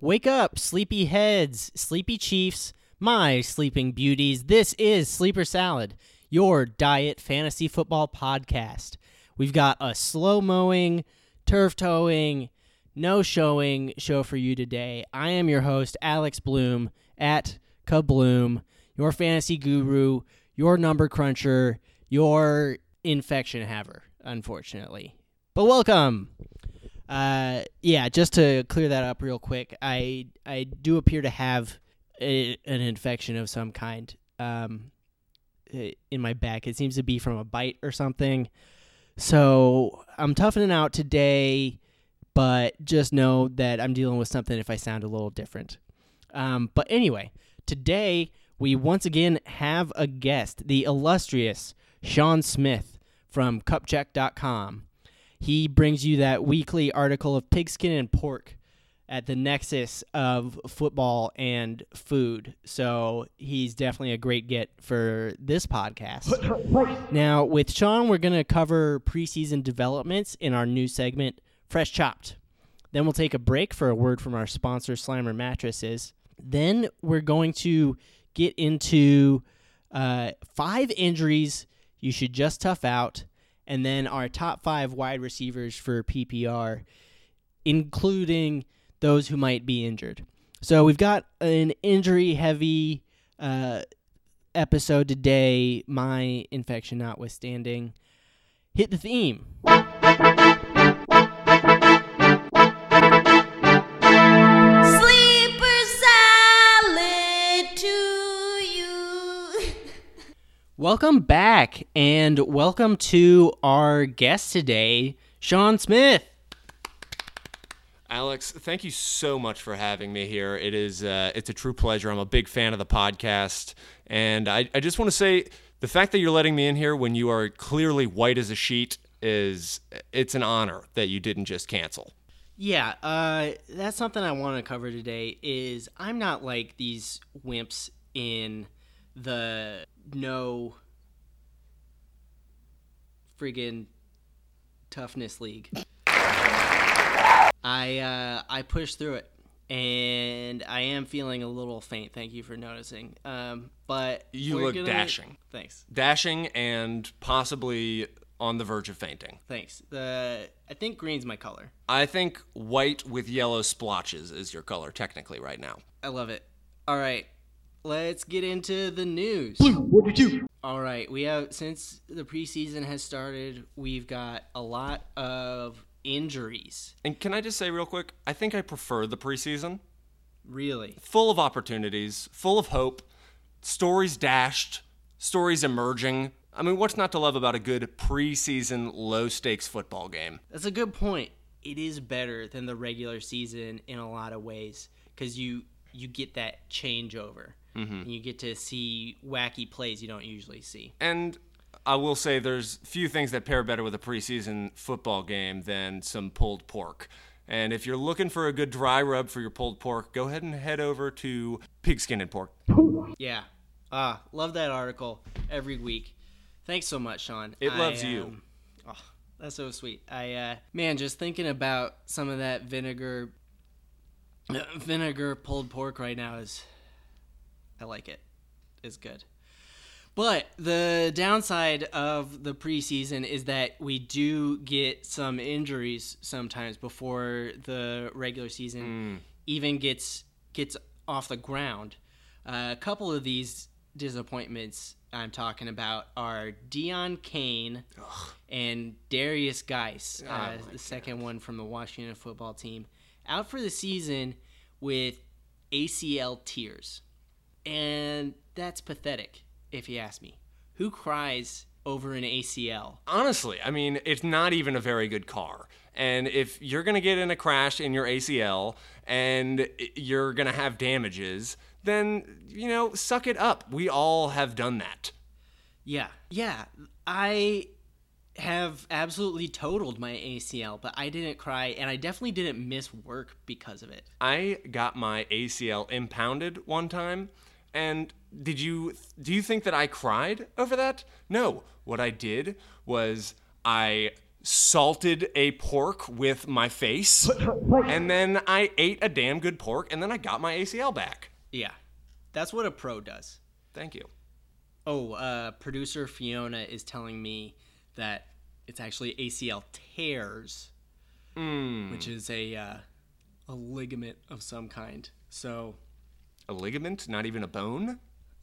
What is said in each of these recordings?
Wake up, sleepy heads, sleepy chiefs, my sleeping beauties. This is Sleeper Salad, your diet fantasy football podcast. We've got a slow mowing, turf towing, no showing show for you today. I am your host, Alex Bloom at Kabloom, your fantasy guru, your number cruncher, your infection haver, unfortunately. But welcome. Uh, yeah, just to clear that up real quick, I I do appear to have a, an infection of some kind um, in my back. It seems to be from a bite or something. So I'm toughening out today, but just know that I'm dealing with something if I sound a little different. Um, but anyway, today we once again have a guest, the illustrious Sean Smith from cupcheck.com. He brings you that weekly article of pigskin and pork at the nexus of football and food. So he's definitely a great get for this podcast. Now, with Sean, we're going to cover preseason developments in our new segment, Fresh Chopped. Then we'll take a break for a word from our sponsor, Slimer Mattresses. Then we're going to get into uh, five injuries you should just tough out, and then our top five wide receivers for PPR, including those who might be injured. So we've got an injury heavy uh, episode today, my infection notwithstanding. Hit the theme. Welcome back, and welcome to our guest today, Sean Smith. Alex, thank you so much for having me here. It is uh, it's a true pleasure. I'm a big fan of the podcast, and I, I just want to say the fact that you're letting me in here when you are clearly white as a sheet is it's an honor that you didn't just cancel. Yeah, uh, that's something I want to cover today. Is I'm not like these wimps in the no friggin' toughness league. I uh, I pushed through it, and I am feeling a little faint. Thank you for noticing. Um, but You look dashing. Thanks, Dashing and possibly on the verge of fainting. thanks. The I think green's my color. I think white with yellow splotches is your color technically right now. I love it. All right, let's get into the news. All right, we have since the preseason has started, we've got a lot of injuries. And can I just say real quick, I think I prefer the preseason. Really, full of opportunities, full of hope, stories dashed, stories emerging. I mean, what's not to love about a good preseason low stakes football game? that's a good point. It is better than the regular season in a lot of ways because you you get that changeover and you get to see wacky plays you don't usually see. And I will say there's few things that pair better with a preseason football game than some pulled pork. And if you're looking for a good dry rub for your pulled pork, go ahead and head over to Pigskin and Pork. Yeah, ah, love that article every week. Thanks so much, Sean. It I, loves you. um, oh, that's so sweet. I uh, man, just thinking about some of that vinegar, vinegar pulled pork right now is, I like it. It's good. But the downside of the preseason is that we do get some injuries sometimes before the regular season even gets gets off the ground. Uh, a couple of these disappointments I'm talking about are Dion Kane and Derrius Guice, uh, the second one from the Washington football team, out for the season with ACL tears. And that's pathetic, if you ask me. Who cries over an ACL? honestly, I mean, it's not even a very good car. And if you're going to get in a crash in your ACL and you're going to have damages, then, you know, suck it up. We all have done that. Yeah, yeah. I have absolutely totaled my ACL, but I didn't cry, and I definitely didn't miss work because of it. I got my ACL impounded one time, and did you do you think that I cried over that? No. What I did was I salted a pork with my face, and then I ate a damn good pork, and then I got my ACL back. Yeah, that's what a pro does. Thank you. Oh, uh, producer Fiona is telling me that it's actually ACL tears, which is a uh, a ligament of some kind. So A ligament, not even a bone.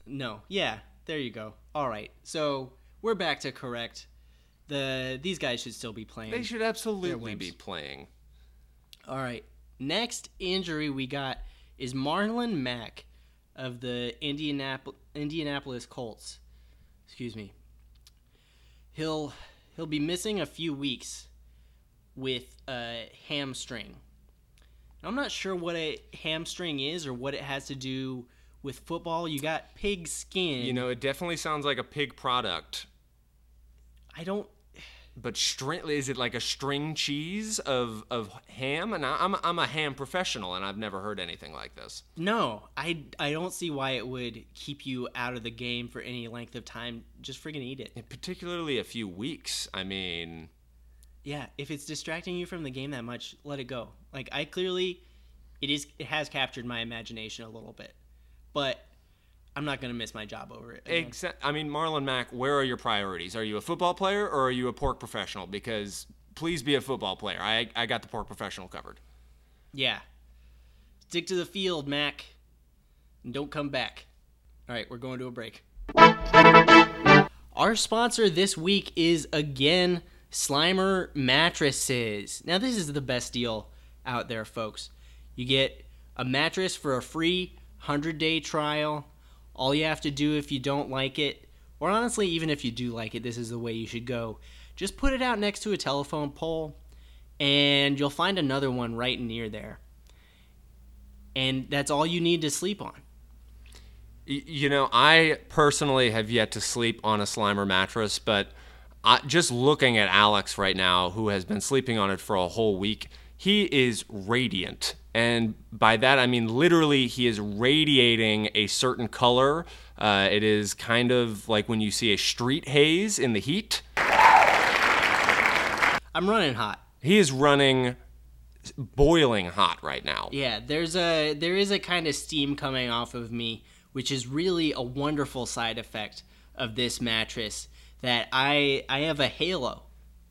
no, yeah, there you go. All right, so we're back to correct. The these guys should still be playing. They should absolutely be playing. All right. Next injury we got is Marlon Mack of the Indianap- Indianapolis Colts. Excuse me. He'll he'll be missing a few weeks with a hamstring. I'm not sure what a hamstring is or what it has to do with football. You got pig skin. You know, it definitely sounds like a pig product. I don't But string is it like a string cheese of of ham? And I, I'm I'm a ham professional, and I've never heard anything like this. No, I, I don't see why it would keep you out of the game for any length of time. Just friggin' eat it. And particularly a few weeks. I mean, Yeah, if it's distracting you from the game that much, let it go. Like I clearly, it is it has captured my imagination a little bit, but I'm not gonna miss my job over it. again. exa- I mean, Marlon Mack, where are your priorities? Are you a football player or are you a pork professional? Because please be a football player. I I got the pork professional covered. yeah, stick to the field, Mack, and don't come back. All right, we're going to a break. Our sponsor this week is again Slimer Mattresses. Now, this is the best deal out there, folks. You get a mattress for a free 100 day trial. All you have to do if you don't like it, or honestly, even if you do like it, this is the way you should go. Just put it out next to a telephone pole, and you'll find another one right near there. And that's all you need to sleep on. You know, I personally have yet to sleep on a Slimer mattress, but I, just looking at Alex right now, who has been sleeping on it for a whole week, he is radiant. And by that, I mean literally, he is radiating a certain color. Uh, it is kind of like when you see a street haze in the heat. I'm running hot. He is running boiling hot right now. Yeah, there's a there is a kind of steam coming off of me, which is really a wonderful side effect of this mattress. That I I have a halo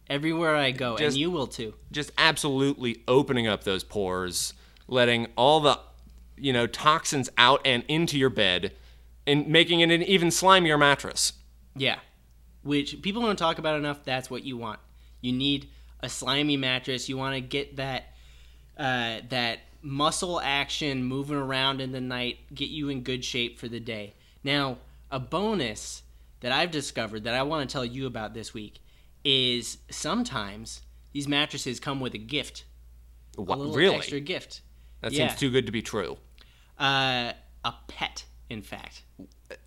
everywhere I go, Just- and you will too. just absolutely opening up those pores, letting all the you know toxins out and into your bed, and making it an even slimier mattress. Yeah, which people don't talk about enough. That's what you want. You need a slimy mattress. You want to get that uh, that muscle action moving around in the night, get you in good shape for the day. Now, a bonus that I've discovered that I want to tell you about this week is sometimes these mattresses come with a gift, a What, little really? extra gift. that yeah. seems too good to be true. Uh, a pet, in fact.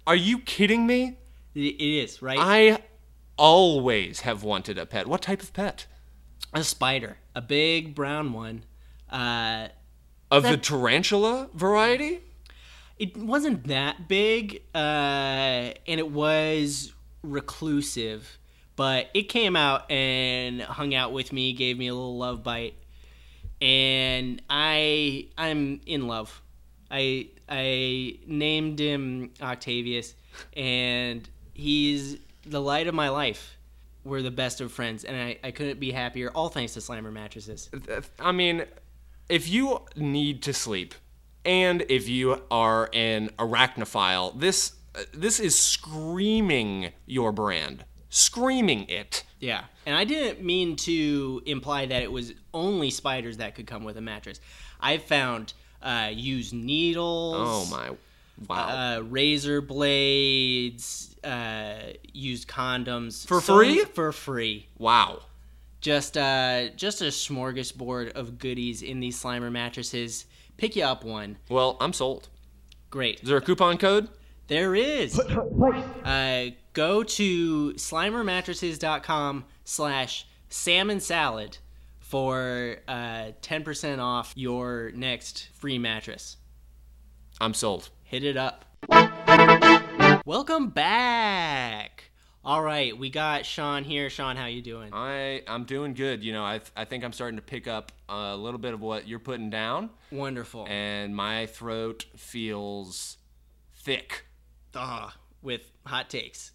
Are you kidding me? It it is right. I always have wanted a pet. What type of pet? a spider, a big brown one. Uh, Of the tarantula variety? It wasn't that big, uh, and it was reclusive, but it came out and hung out with me, gave me a little love bite, and I I'm in love. I I named him Octavius, and he's the light of my life. We're the best of friends, and I, I couldn't be happier. All thanks to Slimer mattresses. I mean, if you need to sleep, and if you are an arachnophile, this this is screaming your brand, screaming it. Yeah, and I didn't mean to imply that it was only spiders that could come with a mattress. I've found uh, used needles. Oh my, wow! Uh, razor blades, uh, used condoms For So- free? For free. wow! Just uh, just a smorgasbord of goodies in these Slimer mattresses. Pick you up one. Well, I'm sold. Great. Is there a coupon code? There is. Uh, go to slimermattresses.com slash salmon salad for uh, 10% off your next free mattress. I'm sold. Hit it up. Welcome back. All right, we got Sean here. Sean, how you doing? I I'm doing good. You know, I I think I'm starting to pick up a little bit of what you're putting down, Wonderful. and my throat feels thick Ah, with hot takes.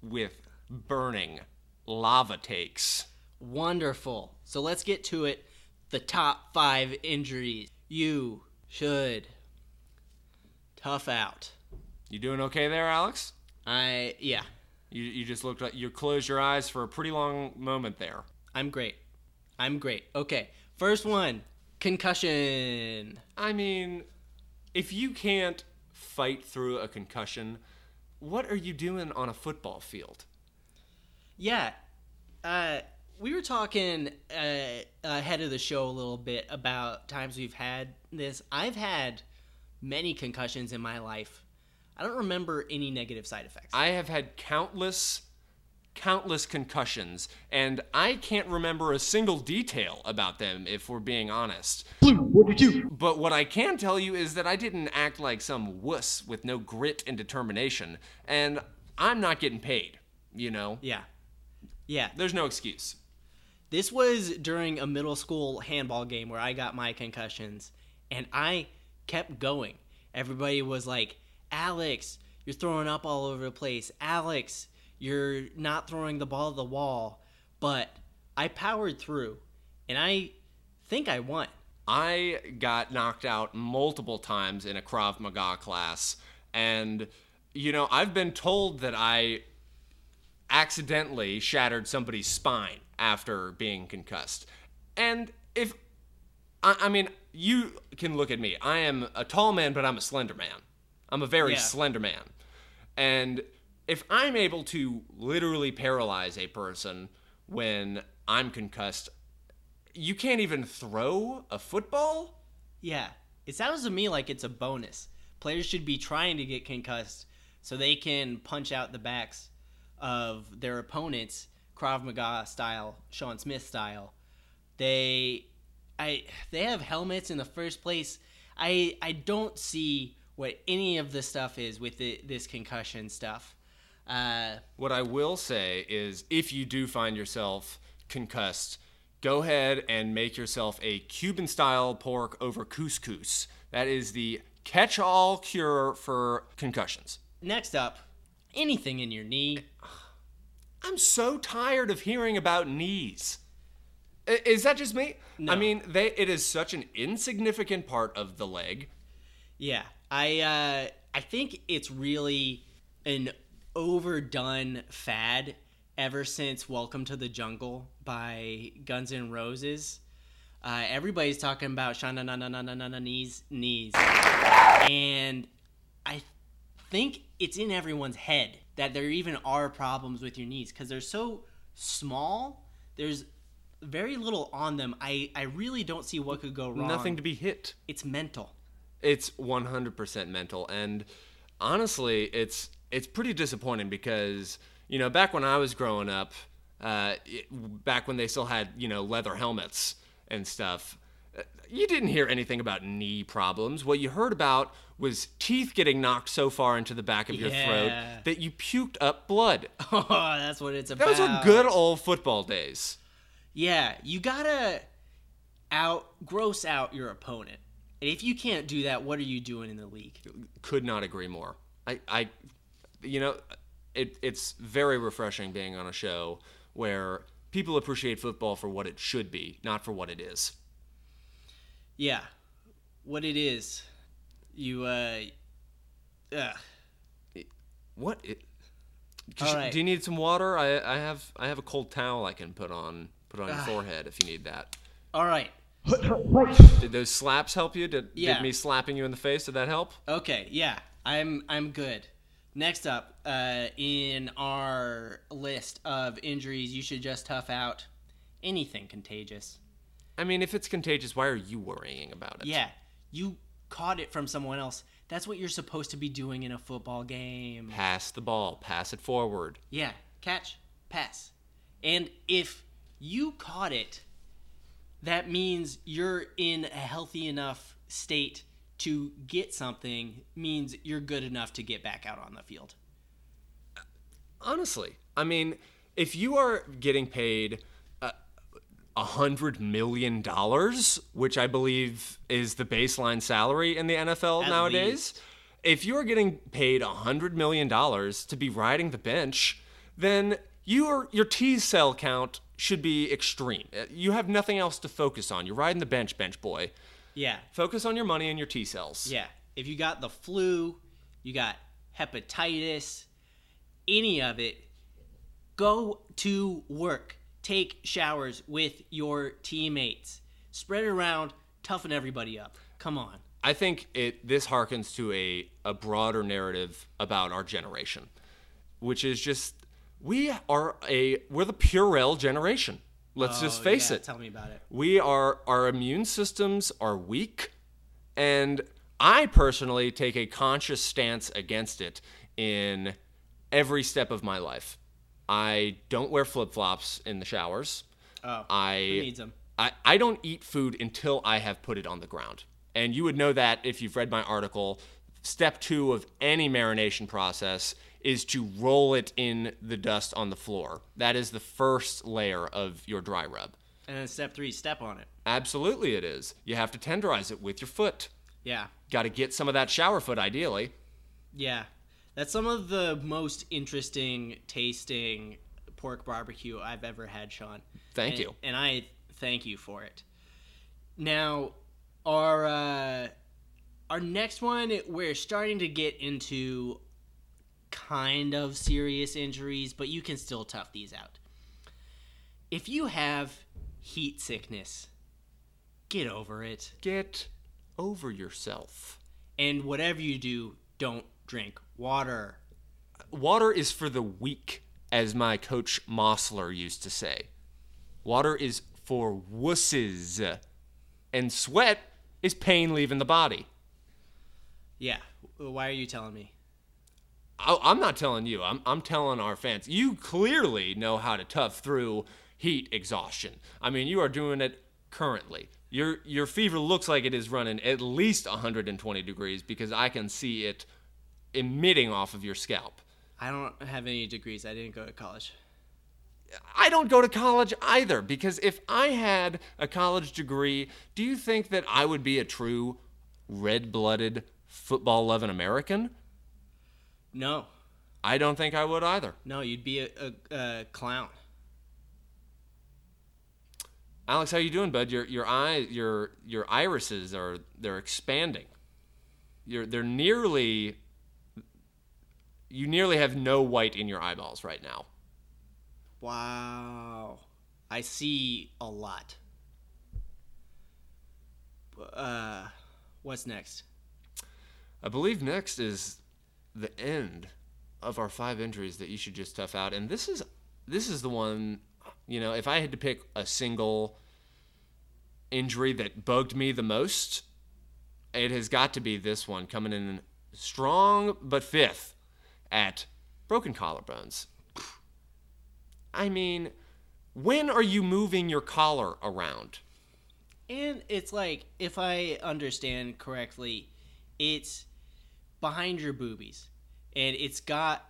with burning lava takes. Wonderful. So let's get to it. The top five injuries you should tough out. You doing okay there, Alex? I yeah, You you just looked like you closed your eyes for a pretty long moment there. I'm great. I'm great. Okay, first one, concussion. I mean, if you can't fight through a concussion, what are you doing on a football field? Yeah, uh, we were talking uh, ahead of the show a little bit about times we've had this. I've had many concussions in my life. I don't remember any negative side effects. I have had countless, countless concussions, and I can't remember a single detail about them, if we're being honest. Blue, What did you? But what I can tell you is that I didn't act like some wuss with no grit and determination, and I'm not getting paid, you know? yeah, yeah. There's no excuse. This was during a middle school handball game where I got my concussions, and I kept going. Everybody was like, Alex, you're throwing up all over the place. Alex, you're not throwing the ball at the wall. But I powered through, and I think I won. I got knocked out multiple times in a Krav Maga class, and you know I've been told that I accidentally shattered somebody's spine after being concussed, and if I, I mean you can look at me, I am a tall man, but I'm a slender man. I'm a very Yeah. slender man, and if I'm able to literally paralyze a person when I'm concussed, you can't even throw a football? Yeah, it sounds to me like it's a bonus. Players should be trying to get concussed so they can punch out the backs of their opponents, Krav Maga style, Sean Smith style. They, I, they have helmets in the first place. I, I don't see what any of the stuff is with the, this concussion stuff. Uh, What I will say is if you do find yourself concussed, go ahead and make yourself a Cuban style pork over couscous. That is the catch all cure for concussions. next up, anything in your knee. I'm so tired of hearing about knees. Is that just me? No. I mean, they it is such an insignificant part of the leg. Yeah, I uh, I think it's really an overdone fad ever since Welcome to the Jungle by Guns N' Roses. Uh, everybody's talking about shana na na na na na na knees knees, and I think it's in everyone's head that there even are problems with your knees because they're so small. There's very little on them. I I really don't see what could go wrong. Nothing to be hit. It's mental. It's 100% mental and honestly, it's it's pretty disappointing because, you know, back when I was growing up, uh, it- back when they still had, you know, leather helmets and stuff, uh, you didn't hear anything about knee problems. What you heard about was teeth getting knocked so far into the back of your Yeah. throat that you puked up blood. Oh, that's what it's about. Those are good old football days. Yeah, you gotta out gross out your opponent. And if you can't do that, what are you doing in the league? could not agree more. I, I you know, it, it's very refreshing being on a show where people appreciate football for what it should be, not for what it is. Yeah, what it is, you uh, ugh. What? It, All right. Do you need some water? I, I have I have a cold towel I can put on put on your forehead if you need that. All right, Did those slaps help you? Did, Yeah. did me slapping you in the face did that help? okay, yeah, I'm I'm good. Next up, uh, in our list of injuries, you should just tough out anything contagious. I mean, if it's contagious, why are you worrying about it? Yeah, you caught it from someone else. That's what you're supposed to be doing in a football game. Pass the ball, pass it forward. Yeah, catch, pass. And if you caught it, that means you're in a healthy enough state to get something, means you're good enough to get back out on the field. Honestly, I mean, if you are getting paid uh, a hundred million dollars, which I believe is the baseline salary in the NFL At nowadays, least. if you are getting paid a hundred million dollars to be riding the bench, then your your T cell count should be extreme. Uh, You have nothing else to focus on. You're riding the bench, bench boy. Yeah. Focus on your money and your T cells. Yeah. If you got the flu, you got hepatitis, any of it, go to work. Take showers with your teammates. Spread it around, toughen everybody up. Come on. I think it this harkens to a, a broader narrative about our generation, which is just we are a we're the Purell generation. Let's just Oh, face yeah, it. Tell me about it. We are our immune systems are weak, and I personally take a conscious stance against it in every step of my life. I don't wear flip flops in the showers. Oh, I who needs 'em? I, I don't eat food until I have put it on the ground. And you would know that if you've read my article. Step two of any marination process is to roll it in the dust on the floor. That is the first layer of your dry rub. And then step three, step on it. Absolutely, it is. You have to tenderize it with your foot. Yeah. Got to get some of that shower foot, ideally. Yeah. That's some of the most interesting tasting pork barbecue I've ever had, Sean. Thank And- you. And I thank you for it. Now, our uh, our next one, we're starting to get into kind of serious injuries, but you can still tough these out. If you have heat sickness, get over it. Get over yourself. And whatever you do, don't drink water. Water is for the weak, as my coach Mossler used to say. Water is for wusses. And sweat is pain leaving the body. Yeah. Why are you telling me? I- I'm not telling you. I'm, I'm telling our fans. You clearly know how to tough through heat exhaustion. I mean, you are doing it currently. Your your fever looks like it is running at least 120 degrees because I can see it emitting off of your scalp. I don't have any degrees. I didn't go to college. I don't go to college either because if I had a college degree, do you think that I would be a true red-blooded football loving American? No. I don't think I would either. No, you'd be a, a, a clown. Alex, how you doing, bud? Your your eye your your irises are they're expanding. You're they're nearly you nearly have no white in your eyeballs right now. Wow. I see a lot. Uh, what's next? I believe next is the end of our five injuries that you should just tough out, and this is this is the one. You know, if I had to pick a single injury that bugged me the most, it has got to be this one coming in strong but fifth at broken collarbones. I mean, when are you moving your collar around? And it's like, if I understand correctly, it's behind your boobies. And it's got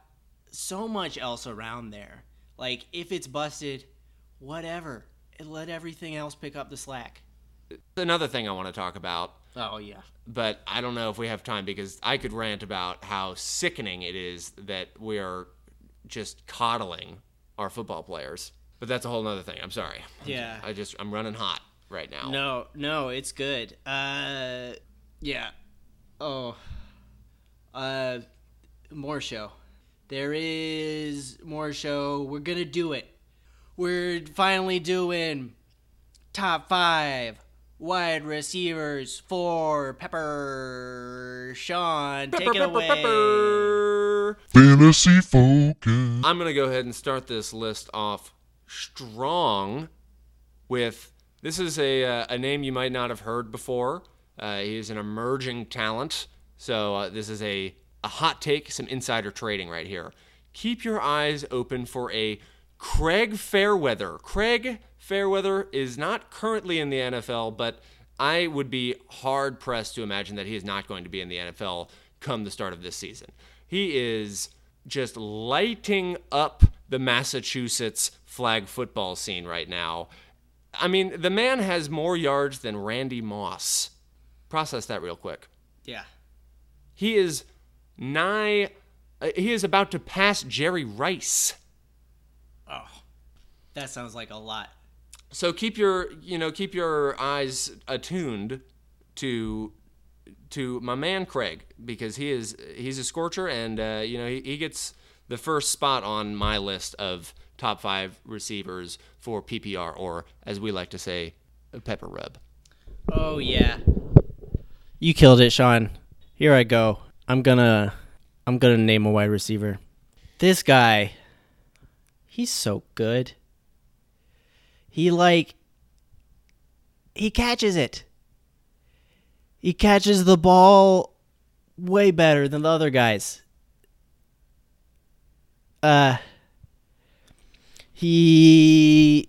so much else around there. Like, if it's busted, whatever. And let everything else pick up the slack. Another thing I want to talk about Oh, yeah. but I don't know if we have time because I could rant about how sickening it is that we are just coddling our football players. But that's a whole other thing. I'm sorry. Yeah. I just I'm running hot right now. No, no, it's good. Uh, yeah. Oh. Uh, more show. There is more show. We're gonna do it. We're finally doing top five wide receivers for Pepper. Sean, take it Pepper, away. pepper. Fantasy Focus. I'm gonna go ahead and start this list off strong with this is a uh, a name you might not have heard before. Uh, he is an emerging talent, so uh, this is a a hot take, some insider trading right here. Keep your eyes open for a Craig Fairweather. Craig Fairweather is not currently in the NFL, but I would be hard pressed to imagine that he is not going to be in the NFL come the start of this season. He is just lighting up the Massachusetts flag football scene right now. I mean, the man has more yards than Randy Moss. Process that real quick. Yeah. He is nigh. Uh, he is about to pass Jerry Rice. Oh, that sounds like a lot. So keep your, you know, keep your eyes attuned to to my man Craig because he is he's a scorcher and uh, you know he, he gets the first spot on my list of top five receivers for PPR or as we like to say, a pepper rub. Oh yeah. You killed it, Sean. Here I go. I'm gonna I'm gonna name a wide receiver. This guy he's so good. He like he catches it. He catches the ball way better than the other guys. Uh he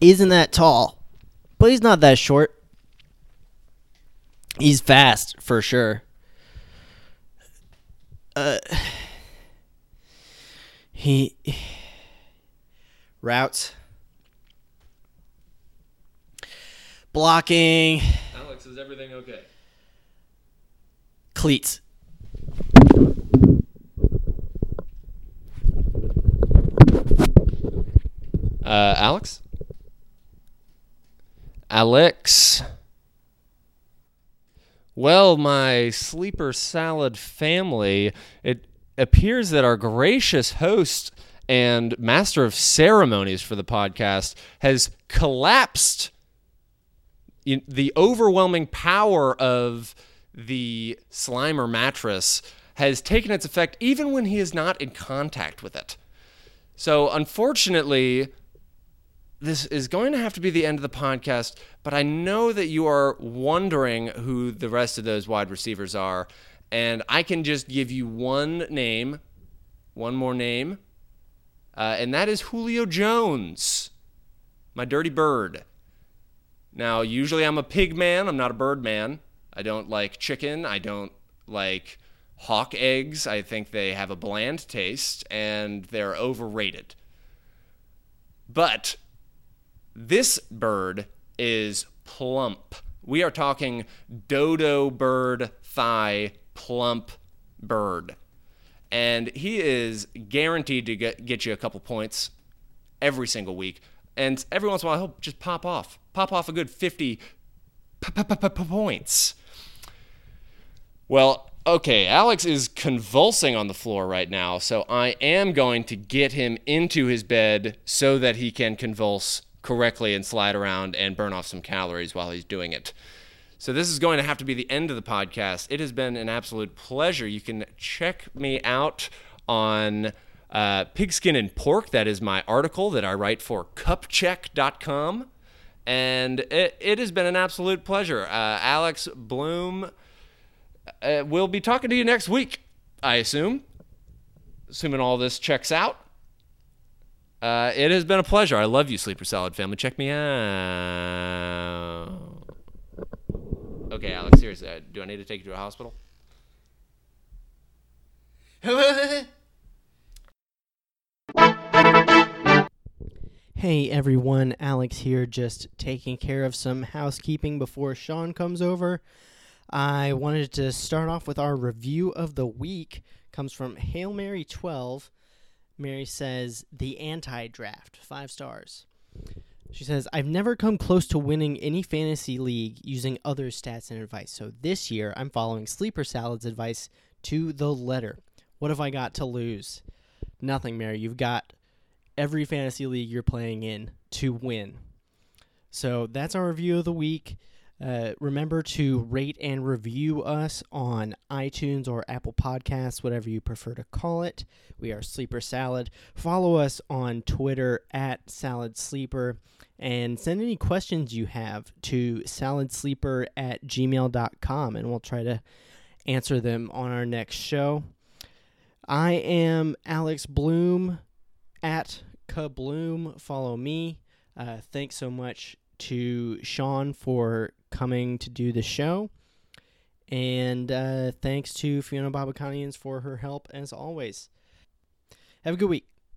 isn't that tall, but he's not that short. He's fast for sure. Uh, he routes, blocking, Alex, is everything okay? cleats. Uh, Alex? Alex? Well, my sleeper salad family, it appears that our gracious host and master of ceremonies for the podcast has collapsed the overwhelming power of the Slimer mattress has taken its effect even when he is not in contact with it. So, unfortunately, this is going to have to be the end of the podcast, but I know that you are wondering who the rest of those wide receivers are. And I can just give you one name, one more name, uh, and that is Julio Jones, my dirty bird. Now, usually I'm a pig man, I'm not a bird man. I don't like chicken, I don't like hawk eggs. I think they have a bland taste and they're overrated. But this bird is plump. We are talking dodo bird thigh plump bird. And he is guaranteed to get, get you a couple points every single week. And every once in a while, he'll just pop off. Pop off a good 50 p- p- p- p- points. Well, okay, Alex is convulsing on the floor right now, so I am going to get him into his bed so that he can convulse correctly and slide around and burn off some calories while he's doing it. So this is going to have to be the end of the podcast. It has been an absolute pleasure. You can check me out on uh, Pigskin and Pork. That is my article that I write for cupcheck.com. And it, it has been an absolute pleasure. Uh, Alex Bloom uh, we'll be talking to you next week, I assume. Assuming all this checks out. Uh, it has been a pleasure. I love you, Sleeper Salad family. Check me out. Okay, Alex, seriously, uh, do I need to take you to a hospital? Hey everyone, Alex here, just taking care of some housekeeping before Sean comes over. I wanted to start off with our review of the week. Comes from Hail Mary 12. Mary says, The anti draft, five stars. She says, I've never come close to winning any fantasy league using other stats and advice. So this year, I'm following Sleeper Salad's advice to the letter. What have I got to lose? Nothing, Mary. You've got every fantasy league you're playing in to win. So that's our review of the week. Uh, remember to rate and review us on iTunes or Apple Podcasts, whatever you prefer to call it. We are Sleeper Salad. Follow us on Twitter at Salad Sleeper and send any questions you have to saladsleeper at gmail.com and we'll try to answer them on our next show. I am Alex Bloom at Kabloom. Follow me. Uh, thanks so much to Sean for coming to do the show. And uh, thanks to Fiona Babakanians for her help as always. Have a good week.